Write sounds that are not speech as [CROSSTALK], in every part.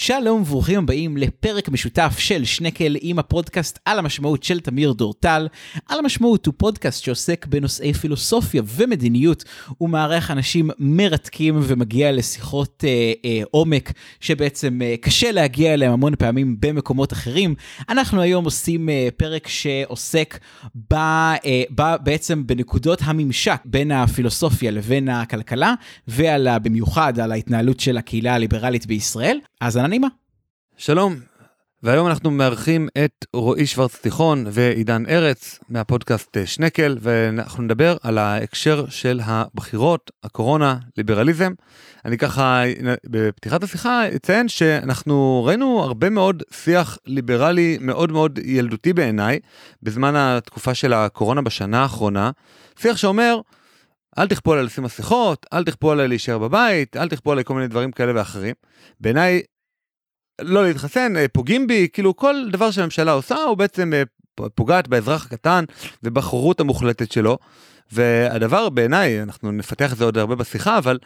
שלום וברוכים הבאים לפרק משותף של שנקל עם הפודקאסט על המשמעות של תמיר דורטל. על המשמעות הוא פודקאסט שעוסק בנושאי פילוסופיה ומדיניות. הוא מארח אנשים מרתקים ומגיע לשיחות אה, אה, עומק שבעצם אה, קשה להגיע אליהם המון פעמים במקומות אחרים. אנחנו היום עושים אה, פרק שעוסק ב, אה, ב, בעצם בנקודות הממשק בין הפילוסופיה לבין הכלכלה ועל, במיוחד על ההתנהלות של הקהילה הליברלית בישראל. האזנה נעימה. שלום, והיום אנחנו מארחים את רועי שוורץ תיכון ועידן ארץ מהפודקאסט שנקל, ואנחנו נדבר על ההקשר של הבחירות, הקורונה, ליברליזם. אני ככה בפתיחת השיחה אציין שאנחנו ראינו הרבה מאוד שיח ליברלי מאוד מאוד ילדותי בעיניי בזמן התקופה של הקורונה בשנה האחרונה. שיח שאומר, אל תכפו עליי לשים מסכות, אל תכפו עליי להישאר בבית, אל תכפו עליי כל מיני דברים כאלה ואחרים. בעיניי, לא להתחסן, אה, פוגעים בי, כאילו כל דבר שהממשלה עושה הוא בעצם אה, פוגעת באזרח הקטן ובחירות המוחלטת שלו. והדבר בעיניי, אנחנו נפתח את זה עוד הרבה בשיחה, אבל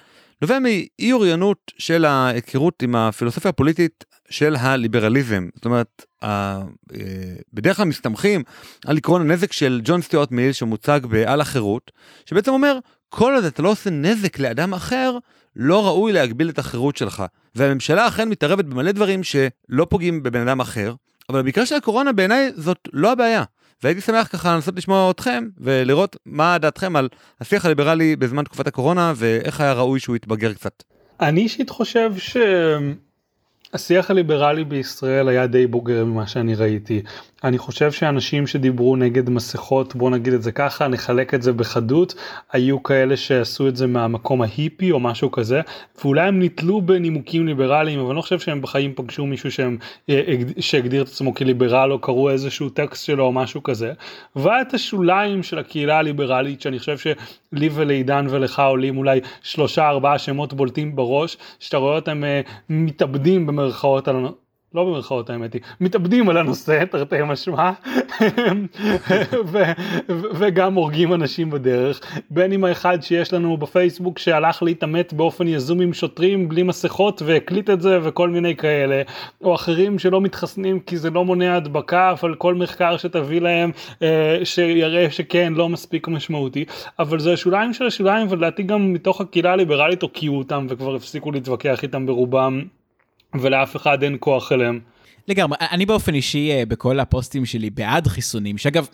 נובע מאי אוריינות של ההיכרות עם הפילוסופיה הפוליטית של הליברליזם. זאת אומרת. אה, בדרך כלל מסתמכים על עקרון הנזק של ג'ון סטיוארט מיל שמוצג ב"על החירות", שבעצם אומר, כל עוד אתה לא עושה נזק לאדם אחר, לא ראוי להגביל את החירות שלך. והממשלה אכן מתערבת במלא דברים שלא פוגעים בבן אדם אחר, אבל במקרה של הקורונה בעיניי זאת לא הבעיה. והייתי שמח ככה לנסות לשמוע אתכם ולראות מה דעתכם על השיח הליברלי בזמן תקופת הקורונה ואיך היה ראוי שהוא יתבגר קצת. אני אישית חושב שהשיח הליברלי בישראל היה די בוגר ממה שאני ראיתי. אני חושב שאנשים שדיברו נגד מסכות, בוא נגיד את זה ככה, נחלק את זה בחדות, היו כאלה שעשו את זה מהמקום ההיפי או משהו כזה, ואולי הם נתלו בנימוקים ליברליים, אבל אני לא חושב שהם בחיים פגשו מישהו שהם, אה, שהגדיר את עצמו כליברל או קראו איזשהו טקסט שלו או משהו כזה. והיה את השוליים של הקהילה הליברלית, שאני חושב שלי ולעידן ולך עולים אולי שלושה ארבעה שמות בולטים בראש, שאתה רואה אותם אה, מתאבדים במרכאות על... לא במרכאות האמת היא, מתאבדים על הנושא תרתי משמע. וגם הורגים אנשים בדרך, בין אם האחד שיש לנו בפייסבוק שהלך להתעמת באופן יזום עם שוטרים בלי מסכות והקליט את זה וכל מיני כאלה, או אחרים שלא מתחסנים כי זה לא מונע הדבקה, אבל כל מחקר שתביא להם אה, שיראה שכן לא מספיק משמעותי, אבל זה השוליים של השוליים ולדעתי גם מתוך הקהילה הליברלית הוקיעו אותם וכבר הפסיקו להתווכח איתם ברובם. ולאף אחד אין כוח אליהם. לגמרי, אני באופן אישי אה, בכל הפוסטים שלי בעד חיסונים, שאגב,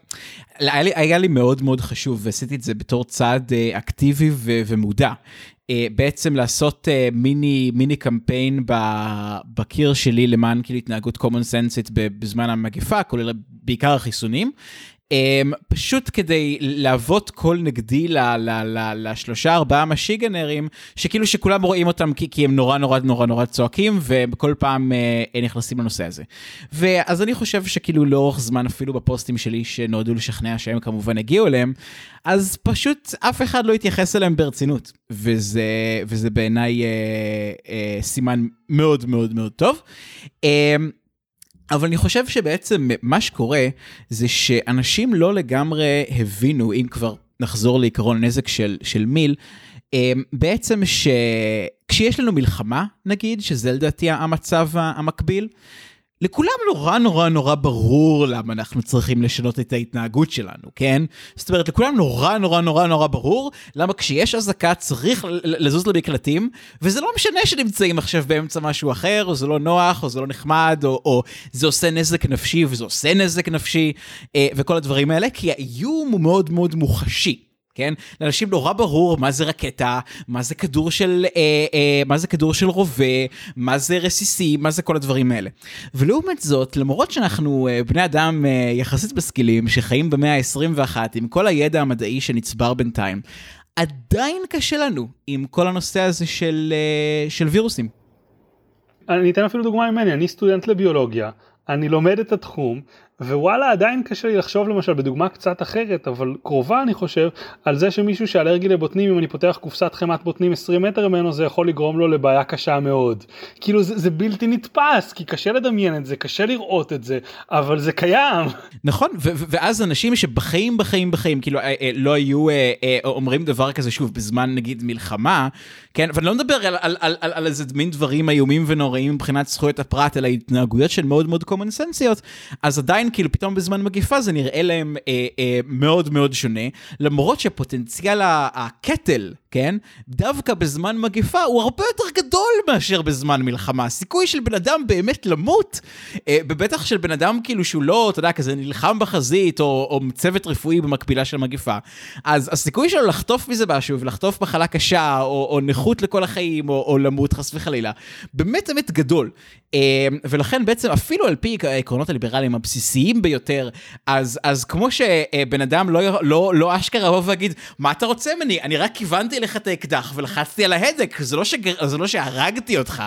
היה לי, היה לי מאוד מאוד חשוב, ועשיתי את זה בתור צעד אה, אקטיבי ו- ומודע. אה, בעצם לעשות מיני, מיני קמפיין בקיר שלי למען כאילו התנהגות common sense בזמן המגפה, כולל בעיקר החיסונים. Um, פשוט כדי להוות קול נגדי לשלושה ארבעה משיגנרים שכאילו שכולם רואים אותם כי, כי הם נורא נורא נורא נורא צועקים וכל פעם uh, נכנסים לנושא הזה. ואז אני חושב שכאילו לאורך זמן אפילו בפוסטים שלי שנועדו לשכנע שהם כמובן הגיעו אליהם אז פשוט אף אחד לא התייחס אליהם ברצינות וזה וזה בעיניי uh, uh, סימן מאוד מאוד מאוד טוב. Uh, אבל אני חושב שבעצם מה שקורה זה שאנשים לא לגמרי הבינו, אם כבר נחזור לעיקרון הנזק של, של מיל, אמ, בעצם שכשיש לנו מלחמה, נגיד, שזה לדעתי המצב המקביל, לכולם נורא נורא נורא ברור למה אנחנו צריכים לשנות את ההתנהגות שלנו, כן? זאת אומרת, לכולם נורא נורא נורא נורא ברור למה כשיש אזעקה צריך לזוז למקלטים, וזה לא משנה שנמצאים עכשיו באמצע משהו אחר, או זה לא נוח, או זה לא נחמד, או, או זה עושה נזק נפשי וזה עושה נזק נפשי, אה, וכל הדברים האלה, כי האיום הוא מאוד מאוד מוחשי. כן? לאנשים נורא ברור מה זה רקטה, מה זה כדור של, אה, אה, מה זה כדור של רובה, מה זה רסיסי, מה זה כל הדברים האלה. ולעומת זאת, למרות שאנחנו אה, בני אדם אה, יחסית משכילים, שחיים במאה ה-21 עם כל הידע המדעי שנצבר בינתיים, עדיין קשה לנו עם כל הנושא הזה של, אה, של וירוסים. אני אתן אפילו דוגמה ממני, אני סטודנט לביולוגיה, אני לומד את התחום, ווואלה עדיין קשה לי לחשוב למשל בדוגמה קצת אחרת אבל קרובה אני חושב על זה שמישהו שאלרגי לבוטנים אם אני פותח קופסת חמת בוטנים 20 מטר ממנו זה יכול לגרום לו לבעיה קשה מאוד. כאילו זה, זה בלתי נתפס כי קשה לדמיין את זה קשה לראות את זה אבל זה קיים. נכון ואז אנשים שבחיים בחיים בחיים כאילו אה, אה, לא היו אה, אה, אומרים דבר כזה שוב בזמן נגיד מלחמה כן ואני לא מדבר על, על, על, על, על איזה מין דברים איומים ונוראים מבחינת זכויות הפרט אלא התנהגויות של מאוד מאוד common סנסיות אז עדיין כאילו פתאום בזמן מגיפה זה נראה להם אה, אה, מאוד מאוד שונה למרות שפוטנציאל הקטל כן? דווקא בזמן מגיפה הוא הרבה יותר גדול מאשר בזמן מלחמה. הסיכוי של בן אדם באמת למות אה, בטח של בן אדם כאילו שהוא לא אתה יודע כזה נלחם בחזית או, או צוות רפואי במקבילה של מגיפה אז הסיכוי שלו לחטוף מזה משהו ולחטוף מחלה קשה או, או נכות לכל החיים או, או למות חס וחלילה באמת באמת גדול. אה, ולכן בעצם אפילו על פי העקרונות הליברליים הבסיסיים ביותר, אז, אז כמו שבן אדם לא, לא, לא אשכרה יבוא ויגיד, מה אתה רוצה ממני? אני רק כיוונתי לך את האקדח ולחצתי על ההדק, זה לא, שגר, זה לא שהרגתי אותך,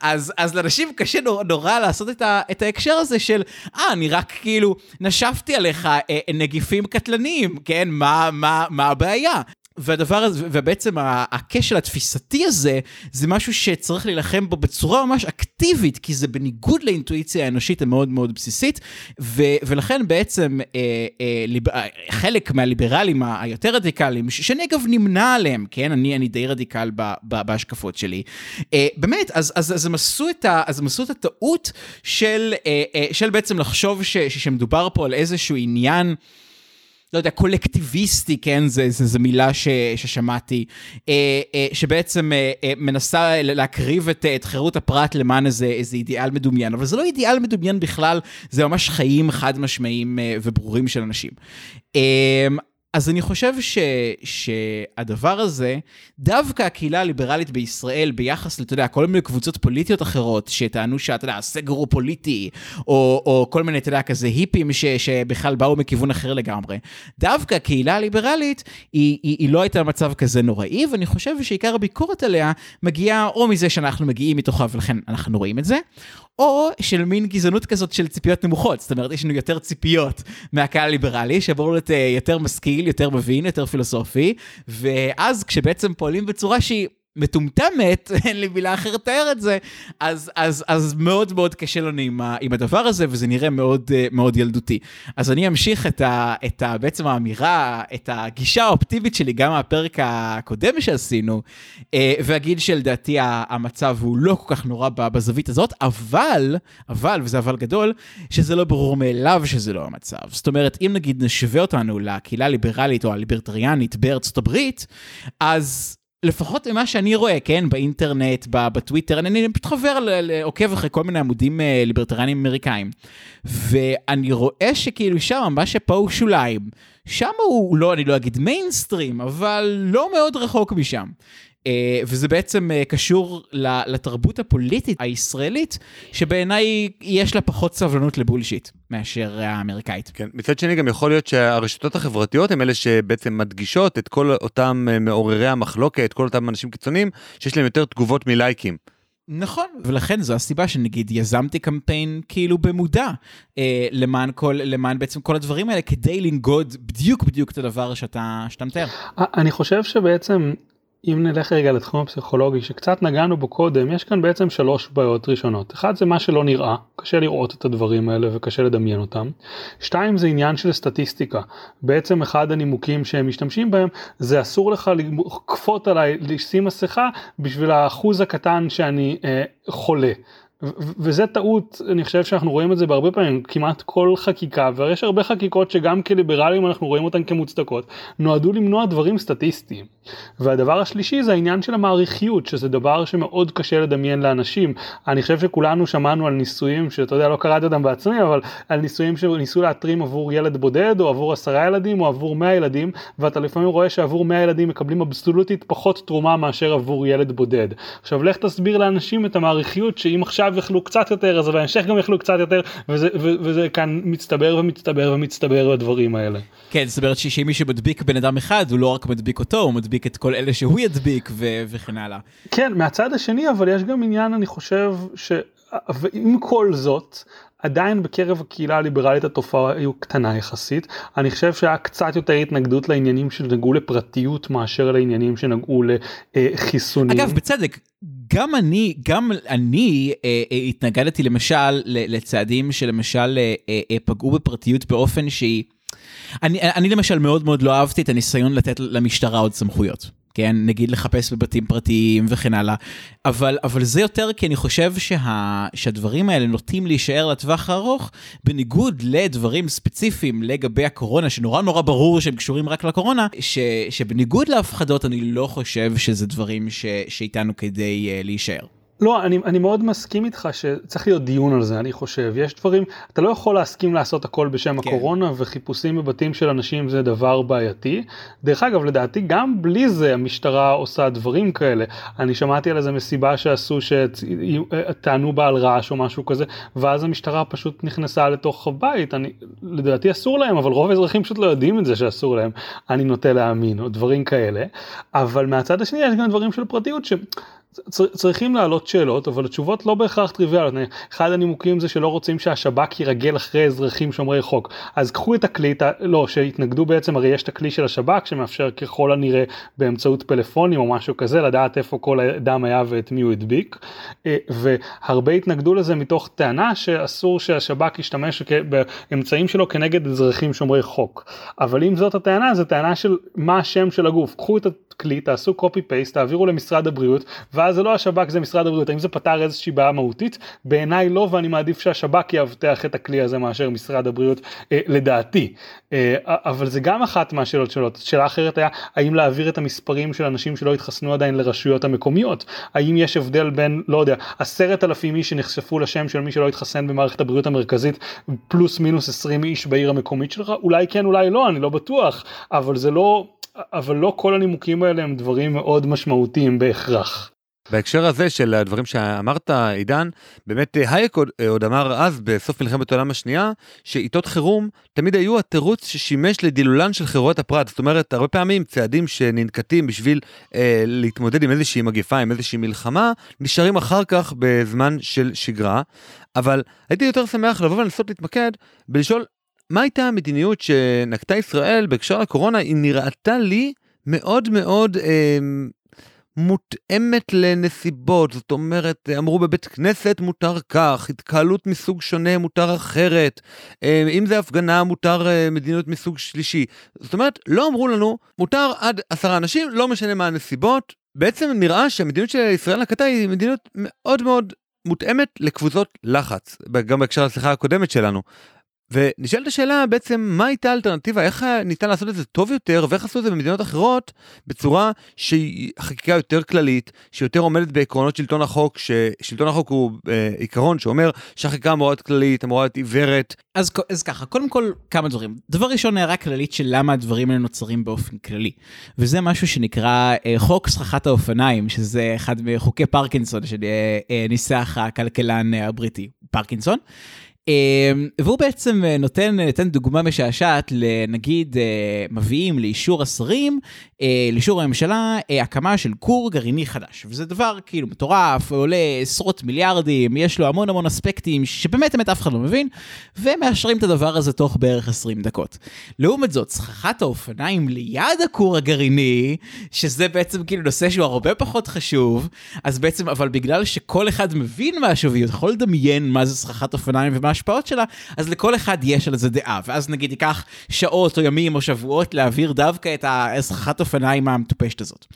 אז, אז לאנשים קשה נורא, נורא לעשות את, ה, את ההקשר הזה של, אה, אני רק כאילו נשפתי עליך אה, נגיפים קטלניים, כן? מה, מה, מה הבעיה? והדבר הזה, ובעצם הכשל התפיסתי הזה, זה משהו שצריך להילחם בו בצורה ממש אקטיבית, כי זה בניגוד לאינטואיציה האנושית המאוד מאוד בסיסית, ו, ולכן בעצם אה, אה, ליב, אה, חלק מהליברלים היותר רדיקליים, שאני אגב נמנה עליהם, כן, אני, אני די רדיקל ב, ב, בהשקפות שלי, אה, באמת, אז, אז, אז, הם עשו את ה, אז הם עשו את הטעות של, אה, אה, של בעצם לחשוב ש, שמדובר פה על איזשהו עניין, לא יודע, קולקטיביסטי, כן, זה, זה, זה מילה ש, ששמעתי, אה, אה, שבעצם אה, מנסה להקריב את, את חירות הפרט למען איזה, איזה אידיאל מדומיין, אבל זה לא אידיאל מדומיין בכלל, זה ממש חיים חד משמעיים וברורים של אנשים. אז אני חושב ש, שהדבר הזה, דווקא הקהילה הליברלית בישראל ביחס, אתה יודע, כל מיני קבוצות פוליטיות אחרות שטענו שאתה יודע, הסגר הוא פוליטי, או, או כל מיני, אתה יודע, כזה היפים ש, שבכלל באו מכיוון אחר לגמרי. דווקא הקהילה הליברלית, היא, היא, היא לא הייתה במצב כזה נוראי, ואני חושב שעיקר הביקורת עליה מגיעה או מזה שאנחנו מגיעים מתוכה ולכן אנחנו רואים את זה, או של מין גזענות כזאת של ציפיות נמוכות, זאת אומרת יש לנו יותר ציפיות מהקהל הליברלי, שאמור להיות אה, יותר משכיל, יותר מבין, יותר פילוסופי, ואז כשבעצם פועלים בצורה שהיא מטומטמת, [LAUGHS] אין לי מילה אחרת לתאר את זה, אז, אז, אז מאוד מאוד קשה לנו עם, עם הדבר הזה, וזה נראה מאוד, אה, מאוד ילדותי. אז אני אמשיך את, ה, את ה, בעצם האמירה, את הגישה האופטיבית שלי, גם מהפרק הקודם שעשינו, אה, ואגיד שלדעתי המצב הוא לא כל כך נורא בזווית הזאת, אבל, אבל, וזה אבל גדול, שזה לא ברור מאליו שזה לא המצב. זאת אומרת, אם נגיד נשווה אותנו לקהילה הליברלית או הליברטריאנית בארצות הברית, אז... לפחות ממה שאני רואה, כן, באינטרנט, בטוויטר, אני, פשוט חבר, עוקב אחרי כל מיני עמודים אה, ליברטריאנים אמריקאים, ואני רואה שכאילו שם, מה שפה הוא שוליים, שם הוא לא, אני לא אגיד מיינסטרים, אבל לא מאוד רחוק משם. אה, וזה בעצם אה, קשור לתרבות הפוליטית הישראלית, שבעיניי יש לה פחות סבלנות לבולשיט מאשר האמריקאית. כן, מצד שני גם יכול להיות שהרשתות החברתיות הן אלה שבעצם מדגישות את כל אותם אה, מעוררי המחלוקת, כל אותם אנשים קיצוניים, שיש להם יותר תגובות מלייקים. נכון, ולכן זו הסיבה שנגיד יזמתי קמפיין כאילו במודע אה, למען כל, למען בעצם כל הדברים האלה, כדי לנגוד בדיוק בדיוק את הדבר שאתה, שאתה מתאר. אני חושב שבעצם אם נלך רגע לתחום הפסיכולוגי שקצת נגענו בו קודם, יש כאן בעצם שלוש בעיות ראשונות. אחד זה מה שלא נראה, קשה לראות את הדברים האלה וקשה לדמיין אותם. שתיים זה עניין של סטטיסטיקה. בעצם אחד הנימוקים שהם משתמשים בהם זה אסור לך לכפות עליי לשים מסכה בשביל האחוז הקטן שאני אה, חולה. וזה טעות אני חושב שאנחנו רואים את זה בהרבה פעמים כמעט כל חקיקה ויש הרבה חקיקות שגם כליברלים אנחנו רואים אותן כמוצדקות נועדו למנוע דברים סטטיסטיים. והדבר השלישי זה העניין של המעריכיות שזה דבר שמאוד קשה לדמיין לאנשים אני חושב שכולנו שמענו על ניסויים שאתה יודע לא קראתי אותם בעצמי אבל על ניסויים שניסו להתרים עבור ילד בודד או עבור עשרה ילדים או עבור מאה ילדים ואתה לפעמים רואה שעבור מאה ילדים מקבלים אבסולוטית פחות תרומה מאשר עבור ילד בודד. עכשיו לך תסביר לאנשים את המעריכיות שאם עכשיו יכלו קצת יותר אז בהמשך גם יכלו קצת יותר וזה, וזה כאן מצטבר ומצטבר ומצטבר בדברים האלה. כן זאת אומרת שאם מישהו מדביק בן אדם אחד הוא לא רק מדביק אותו הוא מדביק את כל אלה שהוא ידביק ו- וכן הלאה. כן מהצד השני אבל יש גם עניין אני חושב שעם כל זאת עדיין בקרב הקהילה הליברלית התופעה היו קטנה יחסית. אני חושב שהיה קצת יותר התנגדות לעניינים שנגעו לפרטיות מאשר לעניינים שנגעו לחיסונים. אגב, בצדק, גם אני, גם אני אה, אה, התנגדתי למשל לצעדים שלמשל אה, אה, אה, פגעו בפרטיות באופן שהיא... אני, אני למשל מאוד מאוד לא אהבתי את הניסיון לתת למשטרה עוד סמכויות. כן, נגיד לחפש בבתים פרטיים וכן הלאה, אבל, אבל זה יותר כי אני חושב שה, שהדברים האלה נוטים להישאר לטווח הארוך, בניגוד לדברים ספציפיים לגבי הקורונה, שנורא נורא ברור שהם קשורים רק לקורונה, ש, שבניגוד להפחדות אני לא חושב שזה דברים ש, שאיתנו כדי uh, להישאר. לא, אני, אני מאוד מסכים איתך שצריך להיות דיון על זה, אני חושב. יש דברים, אתה לא יכול להסכים לעשות הכל בשם כן. הקורונה, וחיפושים בבתים של אנשים זה דבר בעייתי. דרך אגב, לדעתי גם בלי זה המשטרה עושה דברים כאלה. אני שמעתי על איזה מסיבה שעשו שטענו בה על רעש או משהו כזה, ואז המשטרה פשוט נכנסה לתוך הבית. אני, לדעתי אסור להם, אבל רוב האזרחים פשוט לא יודעים את זה שאסור להם. אני נוטה להאמין, או דברים כאלה. אבל מהצד השני יש גם דברים של פרטיות ש... צריכים לעלות שאלות אבל התשובות לא בהכרח טריוויאליות. אחד הנימוקים זה שלא רוצים שהשב"כ ירגל אחרי אזרחים שומרי חוק. אז קחו את הכלי, לא שהתנגדו בעצם הרי יש את הכלי של השב"כ שמאפשר ככל הנראה באמצעות פלאפונים או משהו כזה לדעת איפה כל אדם היה ואת מי הוא הדביק. אה, והרבה התנגדו לזה מתוך טענה שאסור שהשב"כ ישתמש באמצעים שלו כנגד אזרחים שומרי חוק. אבל אם זאת הטענה זו טענה של מה השם של הגוף. קחו את הכלי תעשו קופי פייסט תעבירו למשרד הבריאות ואז זה לא השב"כ זה משרד הבריאות. האם זה פתר איזושהי בעיה מהותית? בעיניי לא ואני מעדיף שהשב"כ יאבטח את הכלי הזה מאשר משרד הבריאות אה, לדעתי. אה, אבל זה גם אחת מהשאלות שלו. שאלה אחרת היה האם להעביר את המספרים של אנשים שלא התחסנו עדיין לרשויות המקומיות? האם יש הבדל בין לא יודע עשרת אלפים איש שנחשפו לשם של מי שלא התחסן במערכת הבריאות המרכזית פלוס מינוס עשרים איש בעיר המקומית שלך? אולי כן אולי לא אני לא בטוח. אבל זה לא אבל לא כל הנימוקים האלה הם דברים מאוד משמעותיים בהכרח. בהקשר הזה של הדברים שאמרת עידן באמת הייק עוד, עוד אמר אז בסוף מלחמת העולם השנייה שעיתות חירום תמיד היו התירוץ ששימש לדילולן של חירויות הפרט זאת אומרת הרבה פעמים צעדים שננקטים בשביל אה, להתמודד עם איזושהי מגפה עם איזושהי מלחמה נשארים אחר כך בזמן של שגרה אבל הייתי יותר שמח לבוא ולנסות להתמקד בלשאול מה הייתה המדיניות שנקטה ישראל בהקשר לקורונה היא נראתה לי מאוד מאוד אה, מותאמת לנסיבות, זאת אומרת, אמרו בבית כנסת מותר כך, התקהלות מסוג שונה מותר אחרת, אה, אם זה הפגנה מותר אה, מדיניות מסוג שלישי. זאת אומרת, לא אמרו לנו, מותר עד עשרה אנשים, לא משנה מה הנסיבות. בעצם נראה שהמדיניות של ישראל נקטה היא מדיניות מאוד מאוד מותאמת לקבוצות לחץ, גם בהקשר לשיחה הקודמת שלנו. ונשאלת השאלה בעצם מה הייתה האלטרנטיבה איך ניתן לעשות את זה טוב יותר ואיך עשו את זה במדינות אחרות בצורה שהיא חקיקה יותר כללית שיותר עומדת בעקרונות שלטון החוק ששלטון החוק הוא אה, עיקרון שאומר שהחקיקה אמורה להיות כללית אמורה להיות עיוורת. אז, אז ככה קודם כל כמה דברים דבר ראשון הערה כללית של למה הדברים האלה נוצרים באופן כללי וזה משהו שנקרא אה, חוק סככת האופניים שזה אחד מחוקי פרקינסון שניסח אה, הכלכלן הבריטי פרקינסון. אמ, והוא בעצם אה, נותן, נותן דוגמה משעשעת לנגיד אה, מביאים לאישור השרים, אה, לאישור הממשלה, הקמה של כור גרעיני חדש. וזה דבר כאילו מטורף, עולה עשרות מיליארדים, יש לו המון המון אספקטים שבאמת באמת אף אחד לא מבין, ומאשרים את הדבר הזה תוך בערך 20 דקות. לעומת זאת, סככת האופניים ליד הכור הגרעיני, שזה בעצם כאילו נושא שהוא הרבה פחות חשוב, אז בעצם, אבל בגלל שכל אחד מבין משהו ויכול לדמיין מה זה סככת אופניים ומה ההשפעות שלה, אז לכל אחד יש על זה דעה, ואז נגיד ייקח שעות או ימים או שבועות להעביר דווקא את הסככת אופניים המטופשת הזאת.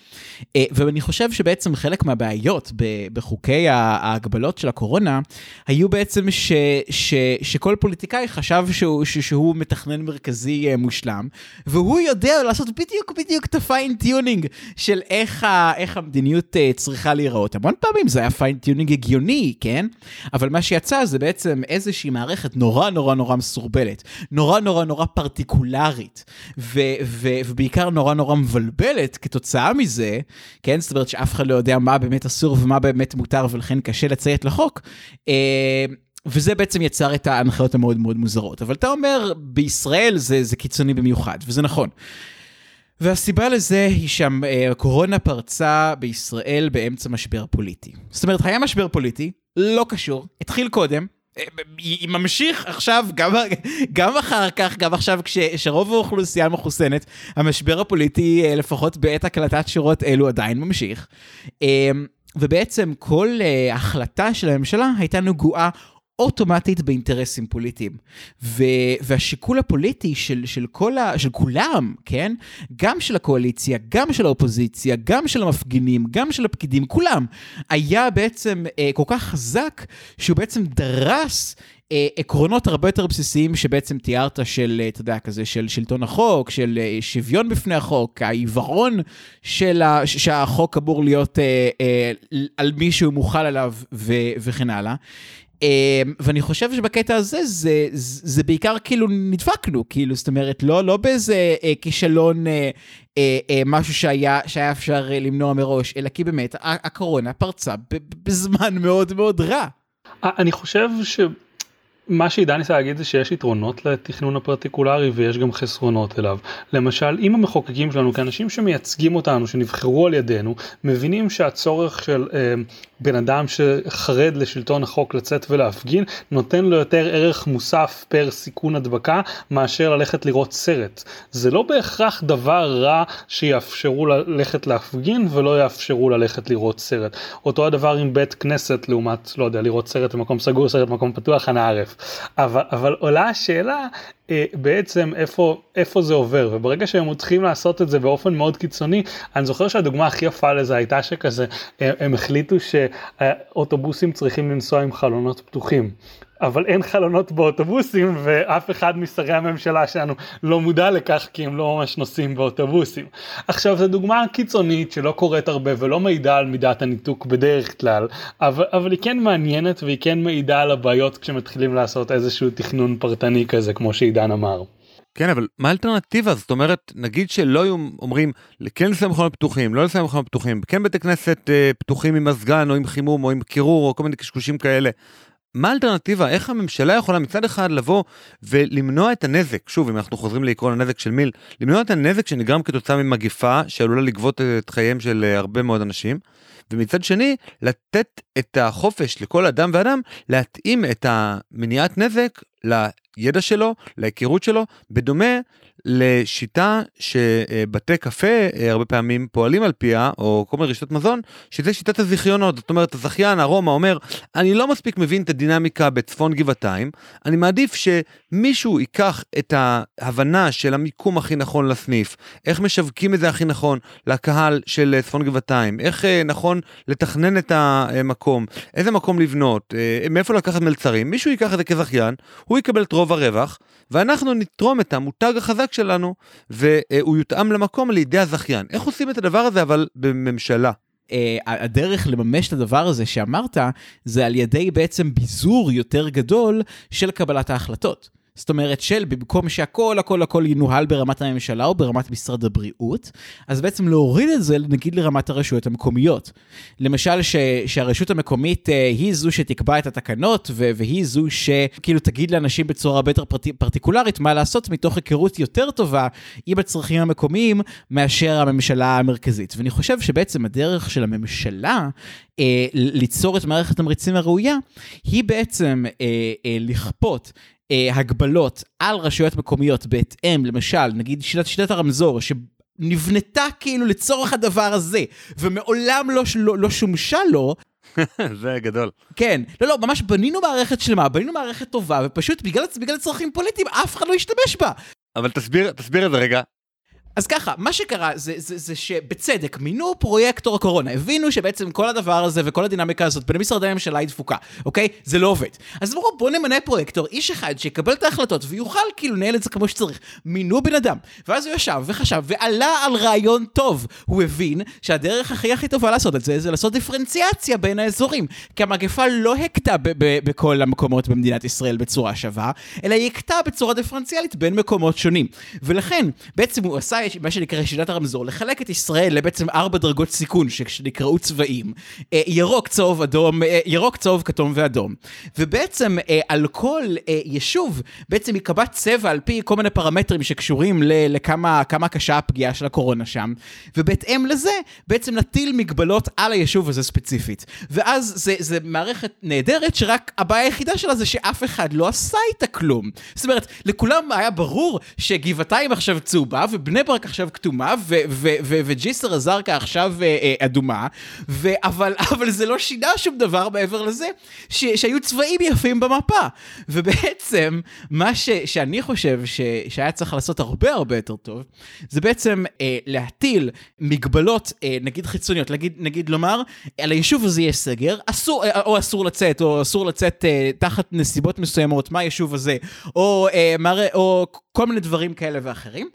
אה, ואני חושב שבעצם חלק מהבעיות בחוקי ההגבלות של הקורונה, היו בעצם ש, ש, שכל פוליטיקאי חשב שהוא, שהוא מתכנן מרכזי אה, מושלם, והוא יודע לעשות בדיוק בדיוק את ה fine-tuning של איך, ה, איך המדיניות אה, צריכה להיראות. המון פעמים זה היה fine-tuning הגיוני, כן? אבל מה שיצא זה בעצם איזושהי שהיא מערכת נורא נורא נורא מסורבלת, נורא נורא נורא פרטיקולרית, ו- ו- ובעיקר נורא נורא מבלבלת כתוצאה מזה, כן? זאת אומרת שאף אחד לא יודע מה באמת אסור ומה באמת מותר ולכן קשה לציית לחוק. אה, וזה בעצם יצר את ההנחיות המאוד מאוד מוזרות. אבל אתה אומר, בישראל זה, זה קיצוני במיוחד, וזה נכון. והסיבה לזה היא שהקורונה פרצה בישראל באמצע משבר פוליטי. זאת אומרת, היה משבר פוליטי, לא קשור, התחיל קודם, ממשיך עכשיו, גם, גם אחר כך, גם עכשיו כשרוב האוכלוסייה מחוסנת, המשבר הפוליטי, לפחות בעת הקלטת שורות אלו, עדיין ממשיך. ובעצם כל החלטה של הממשלה הייתה נגועה אוטומטית באינטרסים פוליטיים. ו, והשיקול הפוליטי של, של, כל ה, של כולם, כן? גם של הקואליציה, גם של האופוזיציה, גם של המפגינים, גם של הפקידים, כולם, היה בעצם אה, כל כך חזק, שהוא בעצם דרס אה, עקרונות הרבה יותר בסיסיים שבעצם תיארת של, אה, אתה יודע, כזה, של שלטון החוק, של אה, שוויון בפני החוק, העיוורון של ה, שהחוק אמור להיות אה, אה, על מי שהוא מוכל עליו ו, וכן הלאה. אמ, ואני חושב שבקטע הזה זה, זה בעיקר כאילו נדפקנו, כאילו, זאת אומרת, לא, לא באיזה אה, כישלון, אה, אה, אה, משהו שהיה, שהיה אפשר אה, למנוע מראש, אלא כי באמת הקורונה פרצה בזמן מאוד מאוד רע. אני חושב ש... מה שעידן ניסה להגיד זה שיש יתרונות לתכנון הפרטיקולרי ויש גם חסרונות אליו. למשל, אם המחוקקים שלנו כאנשים שמייצגים אותנו, שנבחרו על ידינו, מבינים שהצורך של אה, בן אדם שחרד לשלטון החוק לצאת ולהפגין, נותן לו יותר ערך מוסף פר סיכון הדבקה מאשר ללכת לראות סרט. זה לא בהכרח דבר רע שיאפשרו ללכת להפגין ולא יאפשרו ללכת לראות סרט. אותו הדבר עם בית כנסת לעומת, לא יודע, לראות סרט במקום סגור, סרט במקום פתוח, אנא ערף. אבל, אבל עולה השאלה אה, בעצם איפה, איפה זה עובר וברגע שהם מתחילים לעשות את זה באופן מאוד קיצוני אני זוכר שהדוגמה הכי יפה לזה הייתה שכזה הם, הם החליטו שאוטובוסים צריכים לנסוע עם חלונות פתוחים אבל אין חלונות באוטובוסים ואף אחד משרי הממשלה שלנו לא מודע לכך כי הם לא ממש נוסעים באוטובוסים. עכשיו זו דוגמה קיצונית שלא קורית הרבה ולא מעידה על מידת הניתוק בדרך כלל אבל, אבל היא כן מעניינת והיא כן מעידה על הבעיות כשמתחילים לעשות איזשהו תכנון פרטני כזה כמו שעידן אמר. כן אבל מה האלטרנטיבה זאת אומרת נגיד שלא היו אומרים כן לסיים מכונות פתוחים לא לסיים מכונות פתוחים כן בתי כנסת אה, פתוחים עם מזגן או עם חימום או עם קירור או כל מיני קשקושים כאלה מה האלטרנטיבה? איך הממשלה יכולה מצד אחד לבוא ולמנוע את הנזק, שוב אם אנחנו חוזרים לעקרון הנזק של מיל, למנוע את הנזק שנגרם כתוצאה ממגיפה שעלולה לגבות את חייהם של אה, הרבה מאוד אנשים, ומצד שני לתת את החופש לכל אדם ואדם להתאים את המניעת נזק לידע שלו, להיכרות שלו, בדומה לשיטה שבתי קפה אה, הרבה פעמים פועלים על פיה, או כל מיני רשתות מזון, שזה שיטת הזיכיונות. זאת אומרת, הזכיין, הרומא, אומר, אני לא מספיק מבין את הדינמיקה בצפון גבעתיים, אני מעדיף שמישהו ייקח את ההבנה של המיקום הכי נכון לסניף, איך משווקים את זה הכי נכון לקהל של אה, צפון גבעתיים, איך אה, נכון לתכנן את המקום, איזה מקום לבנות, מאיפה לקחת מלצרים, מישהו ייקח את זה כזכיין, הוא יקבל את רוב הרווח, ואנחנו נתרום את המותג החזק שלנו, והוא יותאם למקום על ידי הזכיין. איך עושים את הדבר הזה אבל בממשלה? אה, הדרך לממש את הדבר הזה שאמרת, זה על ידי בעצם ביזור יותר גדול של קבלת ההחלטות. זאת אומרת של במקום שהכל הכל הכל ינוהל ברמת הממשלה או ברמת משרד הבריאות, אז בעצם להוריד את זה נגיד לרמת הרשויות המקומיות. למשל ש, שהרשות המקומית אה, היא זו שתקבע את התקנות והיא זו שכאילו תגיד לאנשים בצורה הרבה יותר פרט, פרטיקולרית מה לעשות מתוך היכרות יותר טובה עם הצרכים המקומיים מאשר הממשלה המרכזית. ואני חושב שבעצם הדרך של הממשלה אה, ליצור את מערכת התמריצים הראויה היא בעצם אה, אה, לכפות הגבלות על רשויות מקומיות בהתאם, למשל, נגיד שיטת, שיטת הרמזור, שנבנתה כאילו לצורך הדבר הזה, ומעולם לא, לא, לא שומשה לו, [LAUGHS] זה גדול. כן, לא, לא, ממש בנינו מערכת שלמה, בנינו מערכת טובה, ופשוט בגלל, בגלל צרכים פוליטיים אף אחד לא השתמש בה. אבל תסביר, תסביר את זה רגע, אז ככה, מה שקרה זה, זה, זה שבצדק מינו פרויקטור הקורונה, הבינו שבעצם כל הדבר הזה וכל הדינמיקה הזאת בין משרדי הממשלה היא דפוקה, אוקיי? זה לא עובד. אז אמרו בואו נמנה פרויקטור, איש אחד שיקבל את ההחלטות ויוכל כאילו לנהל את זה כמו שצריך. מינו בן אדם, ואז הוא ישב וחשב ועלה על רעיון טוב. הוא הבין שהדרך הכי הכי טובה לעשות את זה זה לעשות דיפרנציאציה בין האזורים. כי המגפה לא הכתה בכל המקומות במדינת ישראל בצורה שווה, אלא היא הכתה בצורה דיפרנציאלית בין מקומות שונים. ולכן, בעצם הוא עשה מה שנקרא שיטת הרמזור, לחלק את ישראל לבעצם ארבע דרגות סיכון שנקראו צבעים, אה, ירוק, צהוב, אדום, אה, ירוק, צהוב, כתום ואדום. ובעצם אה, על כל יישוב בעצם ייקבע צבע על פי כל מיני פרמטרים שקשורים לכמה קשה הפגיעה של הקורונה שם, ובהתאם לזה בעצם נטיל מגבלות על היישוב הזה ספציפית. ואז זה, זה מערכת נהדרת שרק הבעיה היחידה שלה זה שאף אחד לא עשה איתה כלום. זאת אומרת, לכולם היה ברור שגבעתיים עכשיו צהובה, ובני ברק עכשיו כתומה, וג'יסר א-זרקא עכשיו אה, אה, אדומה, אבל, [LAUGHS] אבל זה לא שינה שום דבר מעבר לזה, ש- שהיו צבעים יפים במפה. ובעצם, מה ש- שאני חושב ש- שהיה צריך לעשות הרבה הרבה יותר טוב, זה בעצם אה, להטיל מגבלות, אה, נגיד חיצוניות, נגיד, נגיד לומר, על היישוב הזה יש סגר, אסור, אה, או אסור לצאת, או אסור לצאת אה, תחת נסיבות מסוימות מה היישוב הזה, או, אה, מראה, או כל מיני דברים כאלה ואחרים.